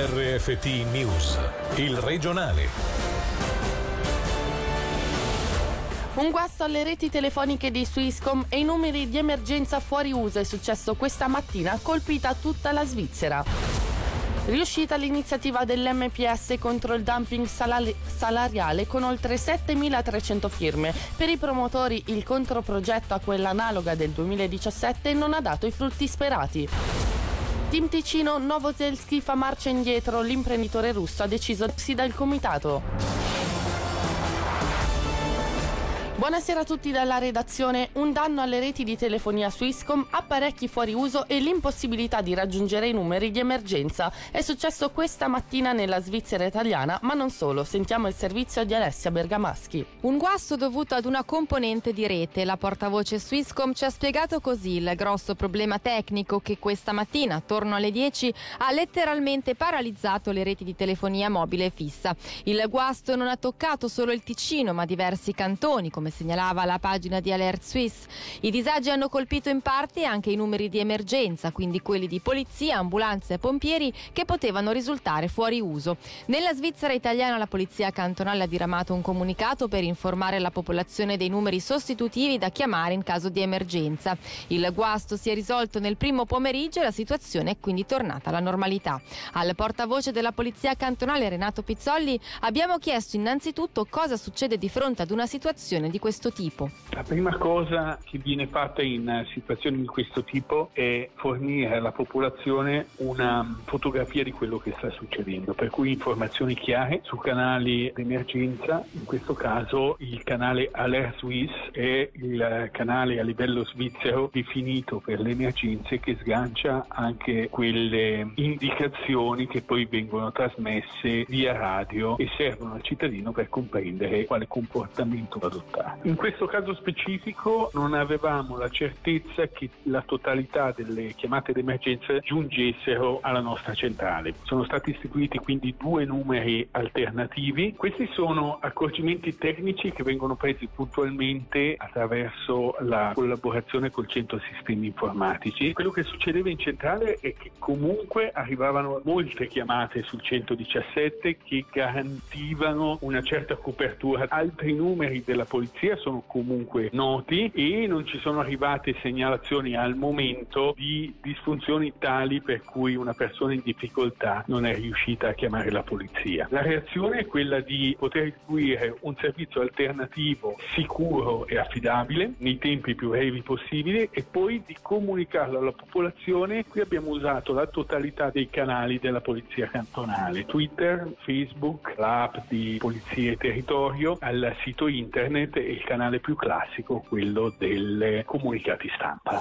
RFT News, il regionale. Un guasto alle reti telefoniche di Swisscom e i numeri di emergenza fuori uso è successo questa mattina, colpita tutta la Svizzera. Riuscita l'iniziativa dell'MPS contro il dumping salari- salariale con oltre 7.300 firme. Per i promotori il controprogetto a quella analoga del 2017 non ha dato i frutti sperati. Team Ticino Novoselski fa marcia indietro, l'imprenditore russo ha deciso di uscire dal comitato. Buonasera a tutti dalla redazione. Un danno alle reti di telefonia Swisscom, apparecchi fuori uso e l'impossibilità di raggiungere i numeri di emergenza. È successo questa mattina nella Svizzera italiana, ma non solo. Sentiamo il servizio di Alessia Bergamaschi. Un guasto dovuto ad una componente di rete. La portavoce Swisscom ci ha spiegato così il grosso problema tecnico che questa mattina, attorno alle 10, ha letteralmente paralizzato le reti di telefonia mobile fissa. Il guasto non ha toccato solo il Ticino, ma diversi cantoni come come segnalava la pagina di Alert Swiss. I disagi hanno colpito in parte anche i numeri di emergenza, quindi quelli di polizia, ambulanze e pompieri che potevano risultare fuori uso. Nella Svizzera italiana la polizia cantonale ha diramato un comunicato per informare la popolazione dei numeri sostitutivi da chiamare in caso di emergenza. Il guasto si è risolto nel primo pomeriggio e la situazione è quindi tornata alla normalità. Al portavoce della polizia cantonale Renato Pizzolli abbiamo chiesto innanzitutto cosa succede di fronte ad una situazione di di questo tipo? La prima cosa che viene fatta in situazioni di questo tipo è fornire alla popolazione una fotografia di quello che sta succedendo, per cui informazioni chiare su canali d'emergenza, in questo caso il canale Alert Swiss è il canale a livello svizzero definito per le emergenze che sgancia anche quelle indicazioni che poi vengono trasmesse via radio e servono al cittadino per comprendere quale comportamento adottare. In questo caso specifico non avevamo la certezza che la totalità delle chiamate d'emergenza giungessero alla nostra centrale. Sono stati istituiti quindi due numeri alternativi. Questi sono accorgimenti tecnici che vengono presi puntualmente attraverso la collaborazione col centro sistemi informatici. Quello che succedeva in centrale è che comunque arrivavano molte chiamate sul 117 che garantivano una certa copertura. Altri numeri della polizia polizia sono comunque noti e non ci sono arrivate segnalazioni al momento di disfunzioni tali per cui una persona in difficoltà non è riuscita a chiamare la polizia. La reazione è quella di poter istituire un servizio alternativo sicuro e affidabile nei tempi più brevi possibili e poi di comunicarlo alla popolazione. Qui abbiamo usato la totalità dei canali della polizia cantonale, Twitter, Facebook, l'app di Polizia e Territorio, al sito internet il canale più classico, quello dei comunicati stampa.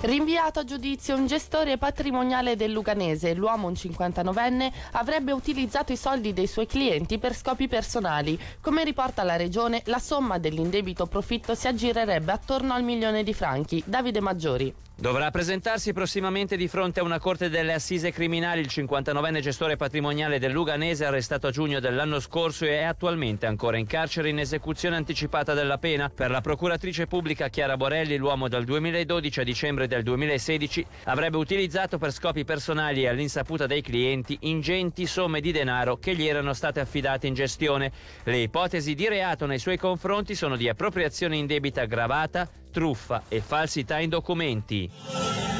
Rinviato a giudizio un gestore patrimoniale del Luganese, l'uomo un 59enne avrebbe utilizzato i soldi dei suoi clienti per scopi personali. Come riporta la regione, la somma dell'indebito profitto si aggirerebbe attorno al milione di franchi. Davide Maggiori. Dovrà presentarsi prossimamente di fronte a una corte delle assise criminali il 59enne gestore patrimoniale del Luganese arrestato a giugno dell'anno scorso e è attualmente ancora in carcere in esecuzione anticipata della pena. Per la procuratrice pubblica Chiara Borelli, l'uomo dal 2012 a dicembre del 2016 avrebbe utilizzato per scopi personali e all'insaputa dei clienti ingenti somme di denaro che gli erano state affidate in gestione. Le ipotesi di reato nei suoi confronti sono di appropriazione indebita aggravata, truffa e falsità in documenti.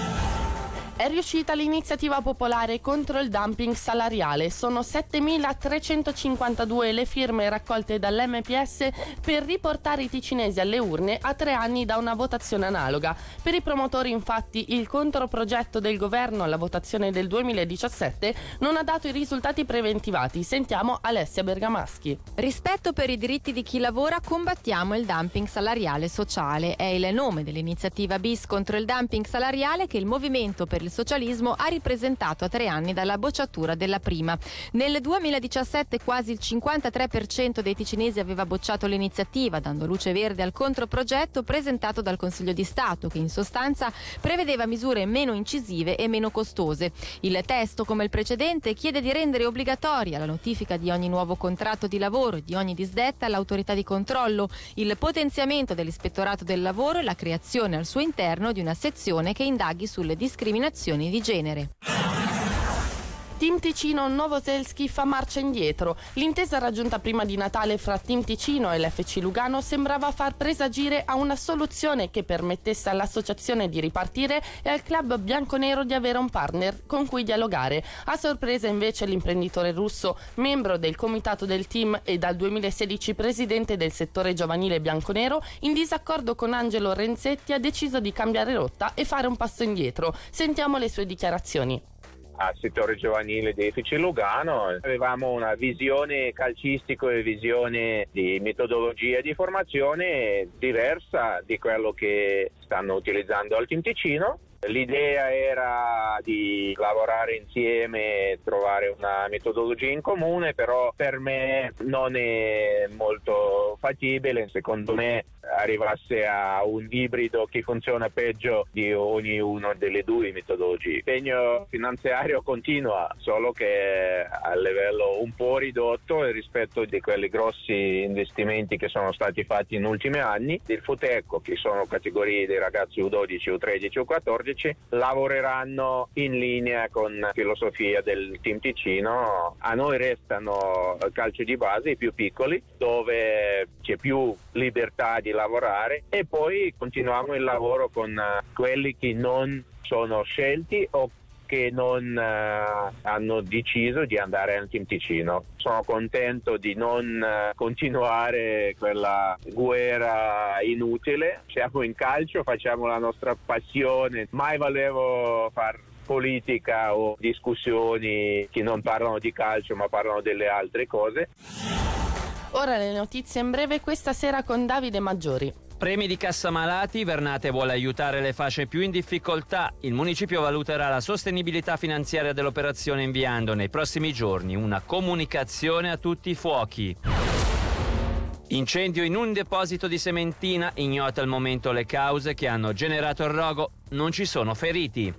È riuscita l'iniziativa popolare contro il dumping salariale. Sono 7.352 le firme raccolte dall'MPS per riportare i ticinesi alle urne a tre anni da una votazione analoga. Per i promotori, infatti, il controprogetto del governo alla votazione del 2017 non ha dato i risultati preventivati. Sentiamo Alessia Bergamaschi. Rispetto per i diritti di chi lavora, combattiamo il dumping salariale sociale. È il nome dell'iniziativa BIS contro il dumping salariale che il Movimento per il il socialismo ha ripresentato a tre anni dalla bocciatura della prima. Nel 2017 quasi il 53% dei ticinesi aveva bocciato l'iniziativa, dando luce verde al controprogetto presentato dal Consiglio di Stato, che in sostanza prevedeva misure meno incisive e meno costose. Il testo, come il precedente, chiede di rendere obbligatoria la notifica di ogni nuovo contratto di lavoro e di ogni disdetta all'autorità di controllo, il potenziamento dell'ispettorato del lavoro e la creazione al suo interno di una sezione che indaghi sulle discriminazioni di genere. Team Ticino Novoselski fa marcia indietro. L'intesa raggiunta prima di Natale fra Team Ticino e l'FC Lugano sembrava far presagire a una soluzione che permettesse all'associazione di ripartire e al club bianconero di avere un partner con cui dialogare. A sorpresa invece l'imprenditore russo, membro del comitato del team e dal 2016 presidente del settore giovanile bianconero, in disaccordo con Angelo Renzetti ha deciso di cambiare rotta e fare un passo indietro. Sentiamo le sue dichiarazioni al settore giovanile di FC Lugano. Avevamo una visione calcistico e visione di metodologia di formazione diversa di quello che stanno utilizzando al Team Ticino L'idea era di lavorare insieme, trovare una metodologia in comune, però per me non è molto fattibile. Secondo me arrivasse a un ibrido che funziona peggio di ognuna delle due metodologie. L'impegno finanziario continua, solo che a livello un po' ridotto rispetto a quelli grossi investimenti che sono stati fatti negli ultimi anni. Il Futeco, che sono categorie dei ragazzi U12, U13, U14, 2014 lavoreranno in linea con la filosofia del team Ticino. A noi restano calci di base, i più piccoli, dove c'è più libertà di lavorare e poi continuiamo il lavoro con quelli che non sono scelti o che non uh, hanno deciso di andare al Team Ticino. Sono contento di non uh, continuare quella guerra inutile. Siamo in calcio, facciamo la nostra passione. Mai volevo far politica o discussioni che non parlano di calcio ma parlano delle altre cose. Ora le notizie in breve questa sera con Davide Maggiori. Premi di cassa malati, Vernate vuole aiutare le fasce più in difficoltà. Il municipio valuterà la sostenibilità finanziaria dell'operazione inviando nei prossimi giorni una comunicazione a tutti i fuochi. Incendio in un deposito di sementina, ignota al momento le cause che hanno generato il rogo, non ci sono feriti.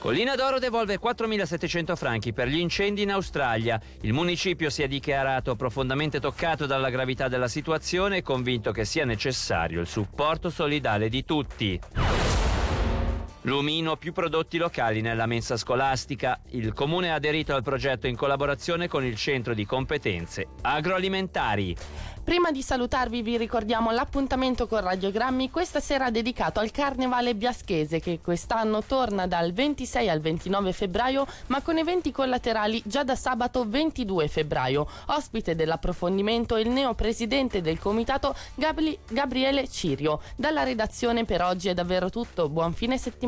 Collina d'Oro devolve 4.700 franchi per gli incendi in Australia. Il municipio si è dichiarato profondamente toccato dalla gravità della situazione e convinto che sia necessario il supporto solidale di tutti. Lumino più prodotti locali nella mensa scolastica. Il comune ha aderito al progetto in collaborazione con il centro di competenze agroalimentari. Prima di salutarvi vi ricordiamo l'appuntamento con Radiogrammi questa sera dedicato al Carnevale Biaschese che quest'anno torna dal 26 al 29 febbraio ma con eventi collaterali già da sabato 22 febbraio. Ospite dell'approfondimento il neopresidente del comitato Gabri- Gabriele Cirio. Dalla redazione per oggi è davvero tutto, buon fine